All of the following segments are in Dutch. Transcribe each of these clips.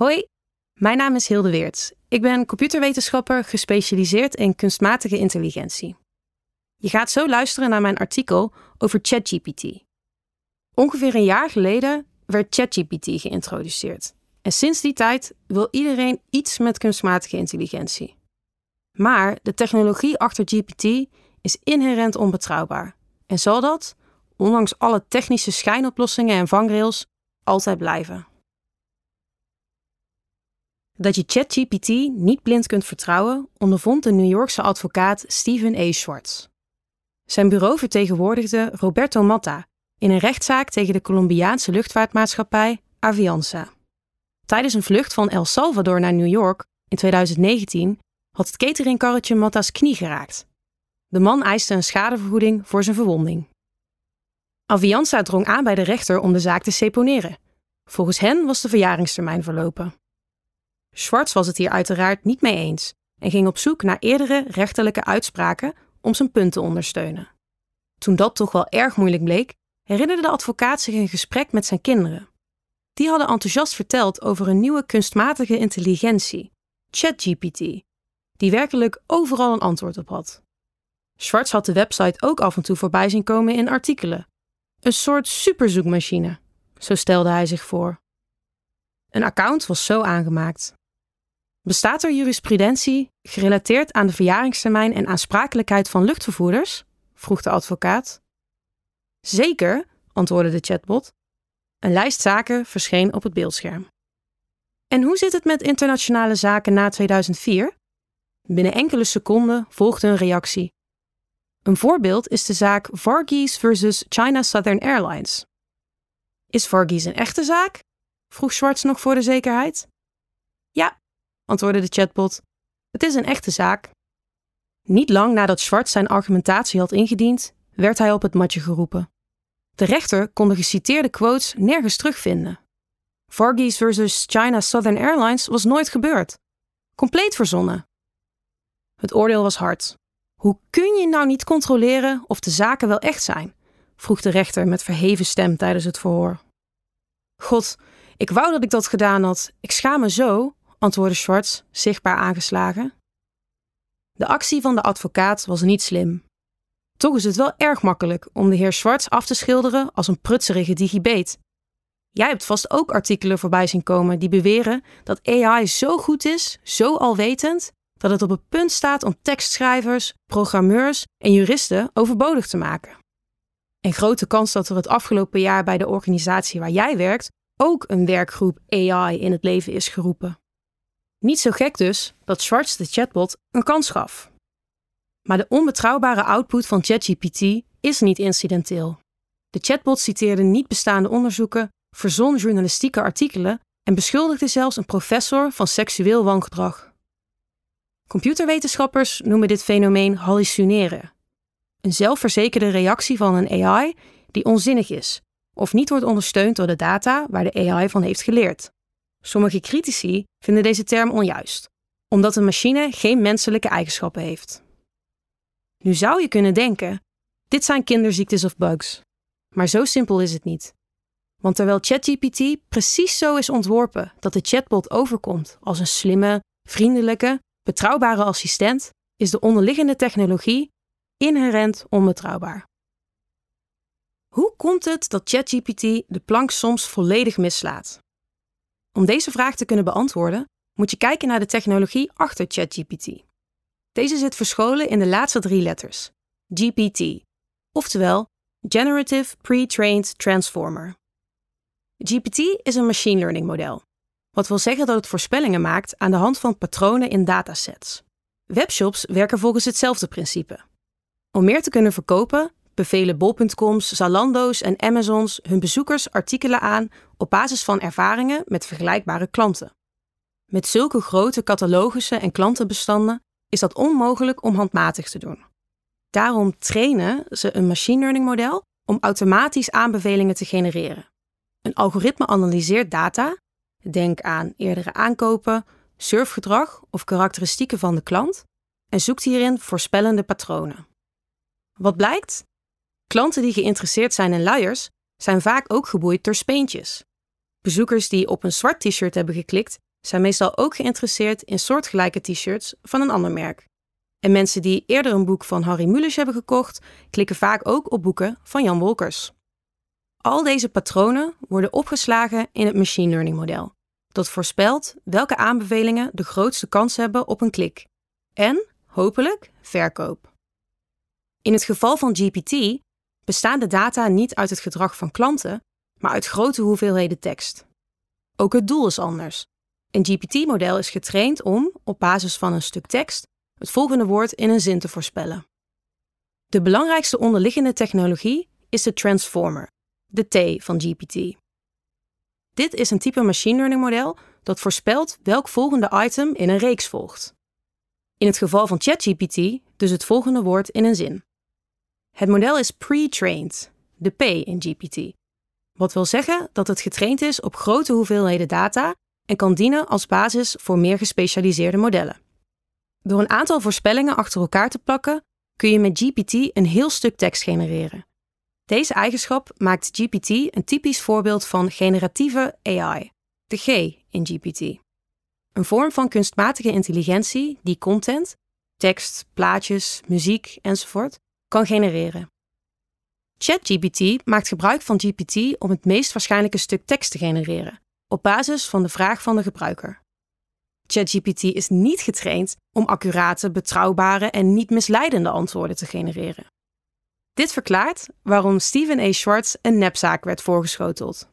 Hoi, mijn naam is Hilde Weerts. Ik ben computerwetenschapper gespecialiseerd in kunstmatige intelligentie. Je gaat zo luisteren naar mijn artikel over ChatGPT. Ongeveer een jaar geleden werd ChatGPT geïntroduceerd. En sinds die tijd wil iedereen iets met kunstmatige intelligentie. Maar de technologie achter GPT is inherent onbetrouwbaar en zal dat, ondanks alle technische schijnoplossingen en vangrails, altijd blijven. Dat je ChatGPT niet blind kunt vertrouwen, ondervond de New Yorkse advocaat Stephen A. Schwartz. Zijn bureau vertegenwoordigde Roberto Matta in een rechtszaak tegen de Colombiaanse luchtvaartmaatschappij Avianca. Tijdens een vlucht van El Salvador naar New York in 2019 had het cateringkarretje Matta's knie geraakt. De man eiste een schadevergoeding voor zijn verwonding. Avianca drong aan bij de rechter om de zaak te seponeren. Volgens hen was de verjaringstermijn verlopen. Schwartz was het hier uiteraard niet mee eens en ging op zoek naar eerdere rechterlijke uitspraken om zijn punt te ondersteunen. Toen dat toch wel erg moeilijk bleek, herinnerde de advocaat zich een gesprek met zijn kinderen. Die hadden enthousiast verteld over een nieuwe kunstmatige intelligentie, ChatGPT, die werkelijk overal een antwoord op had. Schwartz had de website ook af en toe voorbij zien komen in artikelen. Een soort superzoekmachine, zo stelde hij zich voor. Een account was zo aangemaakt. Bestaat er jurisprudentie gerelateerd aan de verjaringstermijn en aansprakelijkheid van luchtvervoerders? vroeg de advocaat. Zeker, antwoordde de chatbot. Een lijst zaken verscheen op het beeldscherm. En hoe zit het met internationale zaken na 2004? Binnen enkele seconden volgde een reactie. Een voorbeeld is de zaak Varghese versus China Southern Airlines. Is Varghese een echte zaak? vroeg Schwartz nog voor de zekerheid. Antwoordde de chatbot. Het is een echte zaak. Niet lang nadat Schwartz zijn argumentatie had ingediend, werd hij op het matje geroepen. De rechter kon de geciteerde quotes nergens terugvinden. Varghese versus China Southern Airlines was nooit gebeurd. Compleet verzonnen. Het oordeel was hard. Hoe kun je nou niet controleren of de zaken wel echt zijn? vroeg de rechter met verheven stem tijdens het verhoor. God, ik wou dat ik dat gedaan had. Ik schaam me zo, antwoordde Schwartz, zichtbaar aangeslagen. De actie van de advocaat was niet slim. Toch is het wel erg makkelijk om de heer Schwartz af te schilderen als een prutserige digibeet. Jij hebt vast ook artikelen voorbij zien komen die beweren dat AI zo goed is, zo alwetend, dat het op het punt staat om tekstschrijvers, programmeurs en juristen overbodig te maken. En grote kans dat er het afgelopen jaar bij de organisatie waar jij werkt ook een werkgroep AI in het leven is geroepen. Niet zo gek dus dat Schwartz de chatbot een kans gaf. Maar de onbetrouwbare output van ChatGPT is niet incidenteel. De chatbot citeerde niet bestaande onderzoeken, verzon journalistieke artikelen en beschuldigde zelfs een professor van seksueel wangedrag. Computerwetenschappers noemen dit fenomeen hallucineren. Een zelfverzekerde reactie van een AI die onzinnig is of niet wordt ondersteund door de data waar de AI van heeft geleerd. Sommige critici vinden deze term onjuist, omdat een machine geen menselijke eigenschappen heeft. Nu zou je kunnen denken: dit zijn kinderziektes of bugs. Maar zo simpel is het niet. Want terwijl ChatGPT precies zo is ontworpen dat de chatbot overkomt als een slimme, vriendelijke, betrouwbare assistent, is de onderliggende technologie inherent onbetrouwbaar. Hoe komt het dat ChatGPT de plank soms volledig mislaat? Om deze vraag te kunnen beantwoorden, moet je kijken naar de technologie achter ChatGPT. Deze zit verscholen in de laatste drie letters: GPT, oftewel Generative Pre-trained Transformer. GPT is een machine learning model, wat wil zeggen dat het voorspellingen maakt aan de hand van patronen in datasets. Webshops werken volgens hetzelfde principe. Om meer te kunnen verkopen, bevelen bol.coms, Zalando's en Amazons hun bezoekers artikelen aan op basis van ervaringen met vergelijkbare klanten. Met zulke grote catalogussen en klantenbestanden is dat onmogelijk om handmatig te doen. Daarom trainen ze een machine learning model om automatisch aanbevelingen te genereren. Een algoritme analyseert data, denk aan eerdere aankopen, surfgedrag of karakteristieken van de klant, en zoekt hierin voorspellende patronen. Wat blijkt? Klanten die geïnteresseerd zijn in luiers zijn vaak ook geboeid door speentjes. Bezoekers die op een zwart t-shirt hebben geklikt, zijn meestal ook geïnteresseerd in soortgelijke t-shirts van een ander merk. En mensen die eerder een boek van Harry Mulisch hebben gekocht, klikken vaak ook op boeken van Jan Wolkers. Al deze patronen worden opgeslagen in het machine learning model, dat voorspelt welke aanbevelingen de grootste kans hebben op een klik en, hopelijk, verkoop. In het geval van GPT bestaan de data niet uit het gedrag van klanten, maar uit grote hoeveelheden tekst. Ook het doel is anders. Een GPT-model is getraind om, op basis van een stuk tekst, het volgende woord in een zin te voorspellen. De belangrijkste onderliggende technologie is de transformer, de T van GPT. Dit is een type machine learning model dat voorspelt welk volgende item in een reeks volgt. In het geval van ChatGPT dus het volgende woord in een zin. Het model is pre-trained, de P in GPT, wat wil zeggen dat het getraind is op grote hoeveelheden data en kan dienen als basis voor meer gespecialiseerde modellen. Door een aantal voorspellingen achter elkaar te plakken, kun je met GPT een heel stuk tekst genereren. Deze eigenschap maakt GPT een typisch voorbeeld van generatieve AI, de G in GPT. Een vorm van kunstmatige intelligentie die content, tekst, plaatjes, muziek enzovoort kan genereren. ChatGPT maakt gebruik van GPT om het meest waarschijnlijke stuk tekst te genereren, op basis van de vraag van de gebruiker. ChatGPT is niet getraind om accurate, betrouwbare en niet misleidende antwoorden te genereren. Dit verklaart waarom Stephen A. Schwartz een nepzaak werd voorgeschoteld.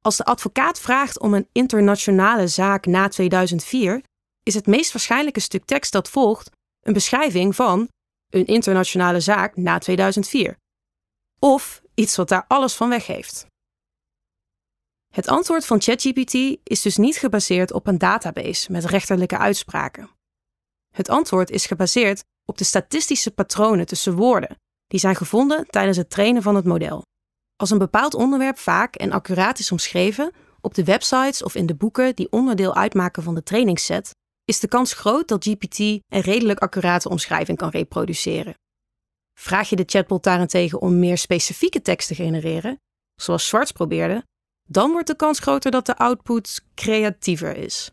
Als de advocaat vraagt om een internationale zaak na 2004, is het meest waarschijnlijke stuk tekst dat volgt een beschrijving van een internationale zaak na 2004. Of iets wat daar alles van weg heeft. Het antwoord van ChatGPT is dus niet gebaseerd op een database met rechterlijke uitspraken. Het antwoord is gebaseerd op de statistische patronen tussen woorden die zijn gevonden tijdens het trainen van het model. Als een bepaald onderwerp vaak en accuraat is omschreven op de websites of in de boeken die onderdeel uitmaken van de trainingsset, is de kans groot dat GPT een redelijk accurate omschrijving kan reproduceren. Vraag je de chatbot daarentegen om meer specifieke tekst te genereren, zoals Schwartz probeerde, dan wordt de kans groter dat de output creatiever is.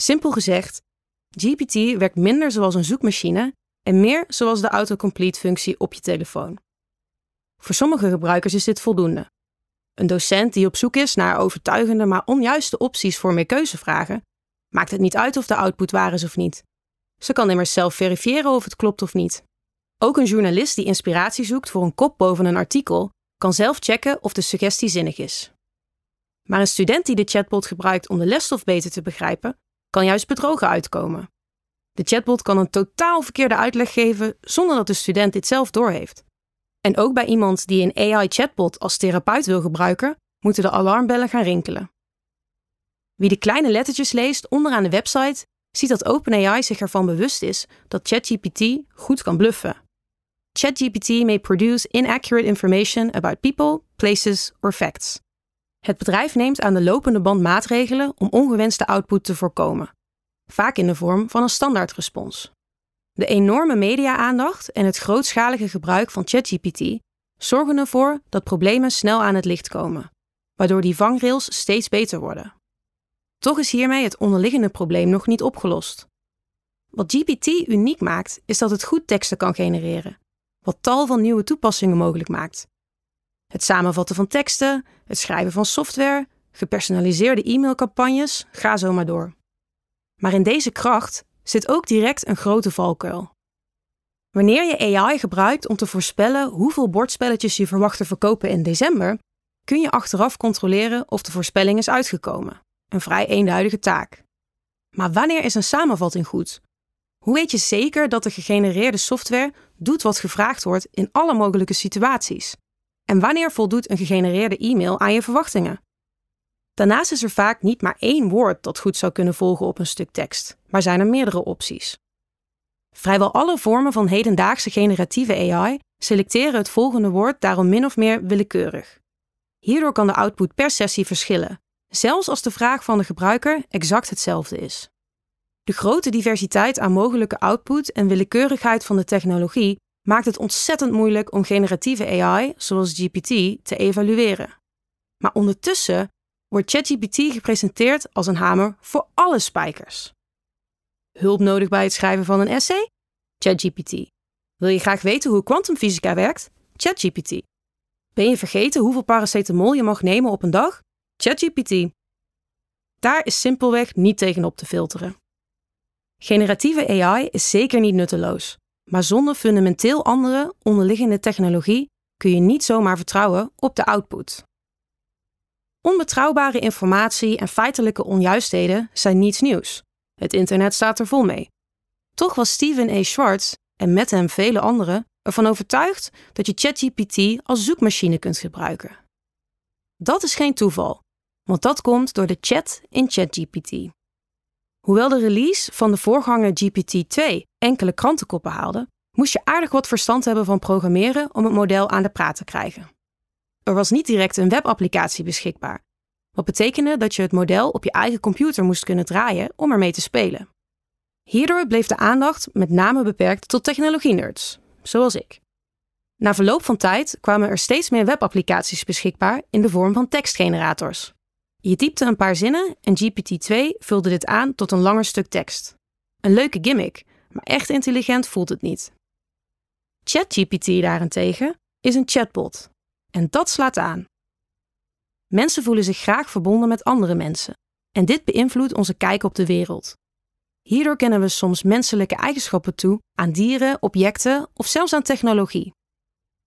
Simpel gezegd, GPT werkt minder zoals een zoekmachine en meer zoals de autocomplete-functie op je telefoon. Voor sommige gebruikers is dit voldoende. Een docent die op zoek is naar overtuigende maar onjuiste opties voor meer keuzevragen, maakt het niet uit of de output waar is of niet. Ze kan immers zelf verifiëren of het klopt of niet. Ook een journalist die inspiratie zoekt voor een kop boven een artikel, kan zelf checken of de suggestie zinnig is. Maar een student die de chatbot gebruikt om de lesstof beter te begrijpen, kan juist bedrogen uitkomen. De chatbot kan een totaal verkeerde uitleg geven zonder dat de student dit zelf doorheeft. En ook bij iemand die een AI-chatbot als therapeut wil gebruiken, moeten de alarmbellen gaan rinkelen. Wie de kleine lettertjes leest onderaan de website, ziet dat OpenAI zich ervan bewust is dat ChatGPT goed kan bluffen. ChatGPT may produce inaccurate information about people, places or facts. Het bedrijf neemt aan de lopende band maatregelen om ongewenste output te voorkomen, vaak in de vorm van een standaardrespons. De enorme media-aandacht en het grootschalige gebruik van ChatGPT zorgen ervoor dat problemen snel aan het licht komen, waardoor die vangrails steeds beter worden. Toch is hiermee het onderliggende probleem nog niet opgelost. Wat GPT uniek maakt, is dat het goed teksten kan genereren, wat tal van nieuwe toepassingen mogelijk maakt. Het samenvatten van teksten, het schrijven van software, gepersonaliseerde e-mailcampagnes, ga zo maar door. Maar in deze kracht zit ook direct een grote valkuil. Wanneer je AI gebruikt om te voorspellen hoeveel bordspelletjes je verwacht te verkopen in december, kun je achteraf controleren of de voorspelling is uitgekomen. Een vrij eenduidige taak. Maar wanneer is een samenvatting goed? Hoe weet je zeker dat de gegenereerde software doet wat gevraagd wordt in alle mogelijke situaties? En wanneer voldoet een gegenereerde e-mail aan je verwachtingen? Daarnaast is er vaak niet maar één woord dat goed zou kunnen volgen op een stuk tekst, maar zijn er meerdere opties. Vrijwel alle vormen van hedendaagse generatieve AI selecteren het volgende woord daarom min of meer willekeurig. Hierdoor kan de output per sessie verschillen, zelfs als de vraag van de gebruiker exact hetzelfde is. De grote diversiteit aan mogelijke output en willekeurigheid van de technologie maakt het ontzettend moeilijk om generatieve AI, zoals GPT, te evalueren. Maar ondertussen wordt ChatGPT gepresenteerd als een hamer voor alle spijkers. Hulp nodig bij het schrijven van een essay? ChatGPT. Wil je graag weten hoe kwantumfysica werkt? ChatGPT. Ben je vergeten hoeveel paracetamol je mag nemen op een dag? ChatGPT. Daar is simpelweg niet tegenop te filteren. Generatieve AI is zeker niet nutteloos, maar zonder fundamenteel andere onderliggende technologie kun je niet zomaar vertrouwen op de output. Onbetrouwbare informatie en feitelijke onjuistheden zijn niets nieuws. Het internet staat er vol mee. Toch was Steven A. Schwartz en met hem vele anderen ervan overtuigd dat je ChatGPT als zoekmachine kunt gebruiken. Dat is geen toeval, want dat komt door de chat in ChatGPT. Hoewel de release van de voorganger GPT-2 enkele krantenkoppen haalde, moest je aardig wat verstand hebben van programmeren om het model aan de praat te krijgen. Er was niet direct een webapplicatie beschikbaar, wat betekende dat je het model op je eigen computer moest kunnen draaien om ermee te spelen. Hierdoor bleef de aandacht met name beperkt tot technologie-nerds, zoals ik. Na verloop van tijd kwamen er steeds meer webapplicaties beschikbaar in de vorm van tekstgenerators. Je typte een paar zinnen en GPT-2 vulde dit aan tot een langer stuk tekst. Een leuke gimmick, maar echt intelligent voelt het niet. ChatGPT daarentegen is een chatbot. En dat slaat aan. Mensen voelen zich graag verbonden met andere mensen. En dit beïnvloedt onze kijk op de wereld. Hierdoor kennen we soms menselijke eigenschappen toe aan dieren, objecten of zelfs aan technologie.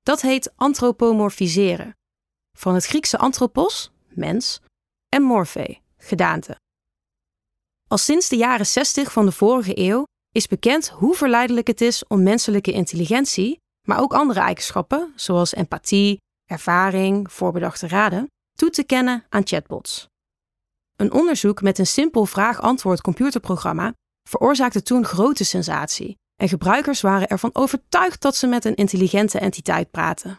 Dat heet antropomorfiseren. Van het Griekse anthropos, mens, en morphe, gedaante. Al sinds de jaren 60 van de vorige eeuw is bekend hoe verleidelijk het is om menselijke intelligentie, maar ook andere eigenschappen, zoals empathie, ervaring, voorbedachte raden, toe te kennen aan chatbots. Een onderzoek met een simpel vraag-antwoord computerprogramma veroorzaakte toen grote sensatie en gebruikers waren ervan overtuigd dat ze met een intelligente entiteit praten.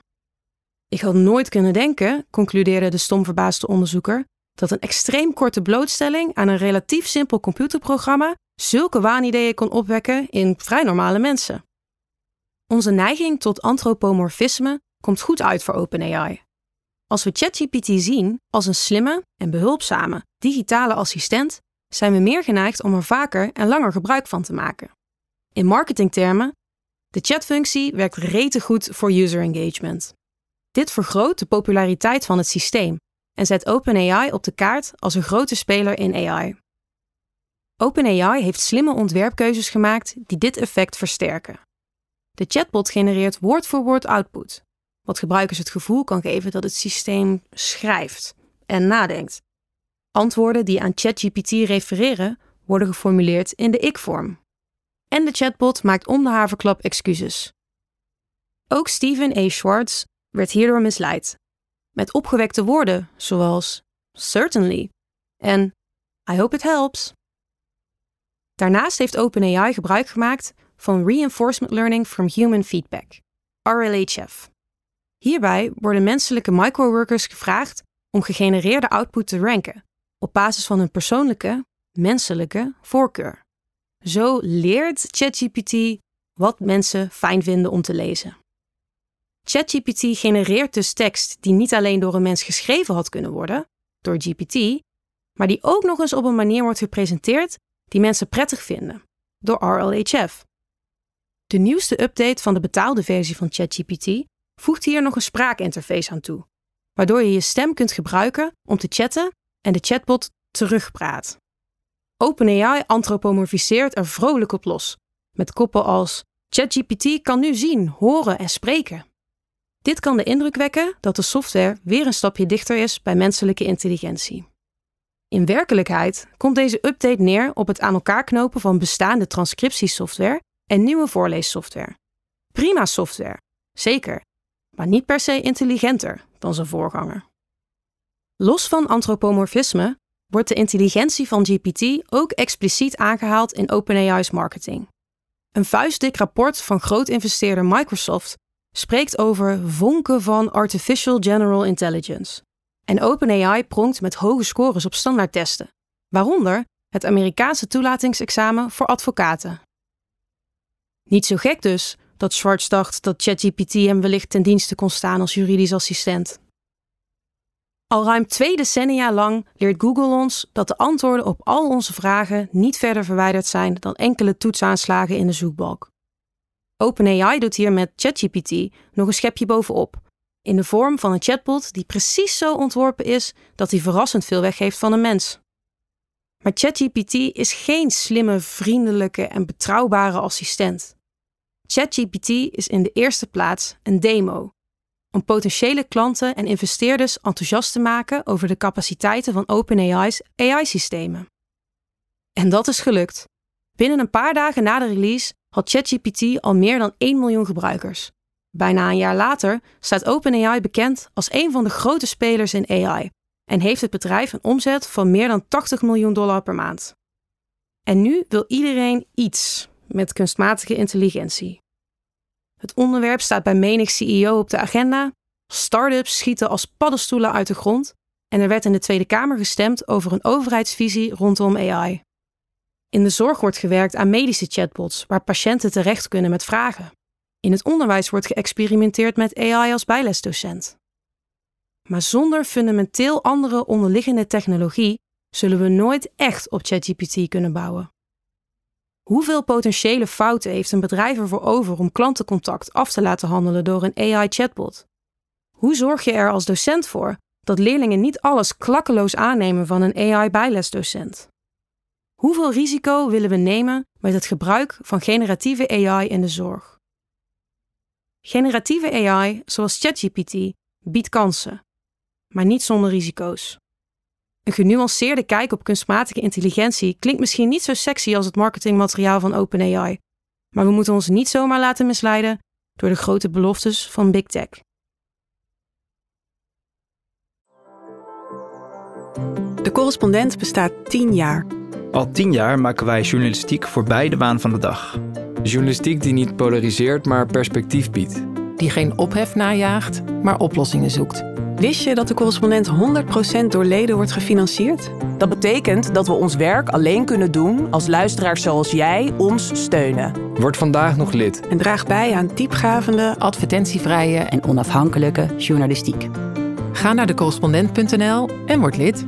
Ik had nooit kunnen denken, concludeerde de stomverbaasde onderzoeker, dat een extreem korte blootstelling aan een relatief simpel computerprogramma zulke waanideeën kon opwekken in vrij normale mensen. Onze neiging tot antropomorfisme komt goed uit voor OpenAI. Als we ChatGPT zien als een slimme en behulpzame digitale assistent, zijn we meer geneigd om er vaker en langer gebruik van te maken. In marketingtermen, de chatfunctie werkt rete goed voor user engagement. Dit vergroot de populariteit van het systeem en zet OpenAI op de kaart als een grote speler in AI. OpenAI heeft slimme ontwerpkeuzes gemaakt die dit effect versterken. De chatbot genereert woord voor woord output, wat gebruikers het gevoel kan geven dat het systeem schrijft en nadenkt. Antwoorden die aan ChatGPT refereren worden geformuleerd in de ik-vorm. En de chatbot maakt om de haverklap excuses. Ook Steven A. Schwartz werd hierdoor misleid. Met opgewekte woorden zoals certainly en I hope it helps. Daarnaast heeft OpenAI gebruik gemaakt van Reinforcement Learning from Human Feedback, RLHF. Hierbij worden menselijke microworkers gevraagd om gegenereerde output te ranken op basis van hun persoonlijke, menselijke voorkeur. Zo leert ChatGPT wat mensen fijn vinden om te lezen. ChatGPT genereert dus tekst die niet alleen door een mens geschreven had kunnen worden, door GPT, maar die ook nog eens op een manier wordt gepresenteerd die mensen prettig vinden, door RLHF. De nieuwste update van de betaalde versie van ChatGPT voegt hier nog een spraakinterface aan toe, waardoor je je stem kunt gebruiken om te chatten en de chatbot terugpraat. OpenAI antropomorfiseert er vrolijk op los, met koppen als ChatGPT kan nu zien, horen en spreken. Dit kan de indruk wekken dat de software weer een stapje dichter is bij menselijke intelligentie. In werkelijkheid komt deze update neer op het aan elkaar knopen van bestaande transcriptiesoftware en nieuwe voorleessoftware. Prima software, zeker, maar niet per se intelligenter dan zijn voorganger. Los van antropomorfisme wordt de intelligentie van GPT ook expliciet aangehaald in OpenAI's marketing. Een vuistdik rapport van grootinvesteerder Microsoft spreekt over vonken van artificial general intelligence. En OpenAI pronkt met hoge scores op standaardtesten, waaronder het Amerikaanse toelatingsexamen voor advocaten. Niet zo gek dus dat Schwartz dacht dat ChatGPT hem wellicht ten dienste kon staan als juridisch assistent. Al ruim twee decennia lang leert Google ons dat de antwoorden op al onze vragen niet verder verwijderd zijn dan enkele toetsaanslagen in de zoekbalk. OpenAI doet hier met ChatGPT nog een schepje bovenop, in de vorm van een chatbot die precies zo ontworpen is dat hij verrassend veel weggeeft van een mens. Maar ChatGPT is geen slimme, vriendelijke en betrouwbare assistent. ChatGPT is in de eerste plaats een demo. Om potentiële klanten en investeerders enthousiast te maken over de capaciteiten van OpenAI's AI-systemen. En dat is gelukt. Binnen een paar dagen na de release had ChatGPT al meer dan 1 miljoen gebruikers. Bijna een jaar later staat OpenAI bekend als een van de grote spelers in AI en heeft het bedrijf een omzet van meer dan 80 miljoen dollar per maand. En nu wil iedereen iets met kunstmatige intelligentie. Het onderwerp staat bij menig CEO op de agenda. Startups schieten als paddenstoelen uit de grond en er werd in de Tweede Kamer gestemd over een overheidsvisie rondom AI. In de zorg wordt gewerkt aan medische chatbots waar patiënten terecht kunnen met vragen. In het onderwijs wordt geëxperimenteerd met AI als bijlesdocent. Maar zonder fundamenteel andere onderliggende technologie zullen we nooit echt op ChatGPT kunnen bouwen. Hoeveel potentiële fouten heeft een bedrijf ervoor over om klantencontact af te laten handelen door een AI-chatbot? Hoe zorg je er als docent voor dat leerlingen niet alles klakkeloos aannemen van een AI-bijlesdocent? Hoeveel risico willen we nemen met het gebruik van generatieve AI in de zorg? Generatieve AI, zoals ChatGPT, biedt kansen, maar niet zonder risico's. Een genuanceerde kijk op kunstmatige intelligentie klinkt misschien niet zo sexy als het marketingmateriaal van OpenAI, maar we moeten ons niet zomaar laten misleiden door de grote beloftes van Big Tech. De correspondent bestaat 10 jaar. Al tien jaar maken wij journalistiek voor beide baan van de dag. Journalistiek die niet polariseert, maar perspectief biedt. Die geen ophef najaagt, maar oplossingen zoekt. Wist je dat de correspondent 100% door leden wordt gefinancierd? Dat betekent dat we ons werk alleen kunnen doen als luisteraars zoals jij ons steunen. Word vandaag nog lid. En draag bij aan diepgravende, Advertentievrije en onafhankelijke journalistiek. Ga naar decorrespondent.nl en word lid.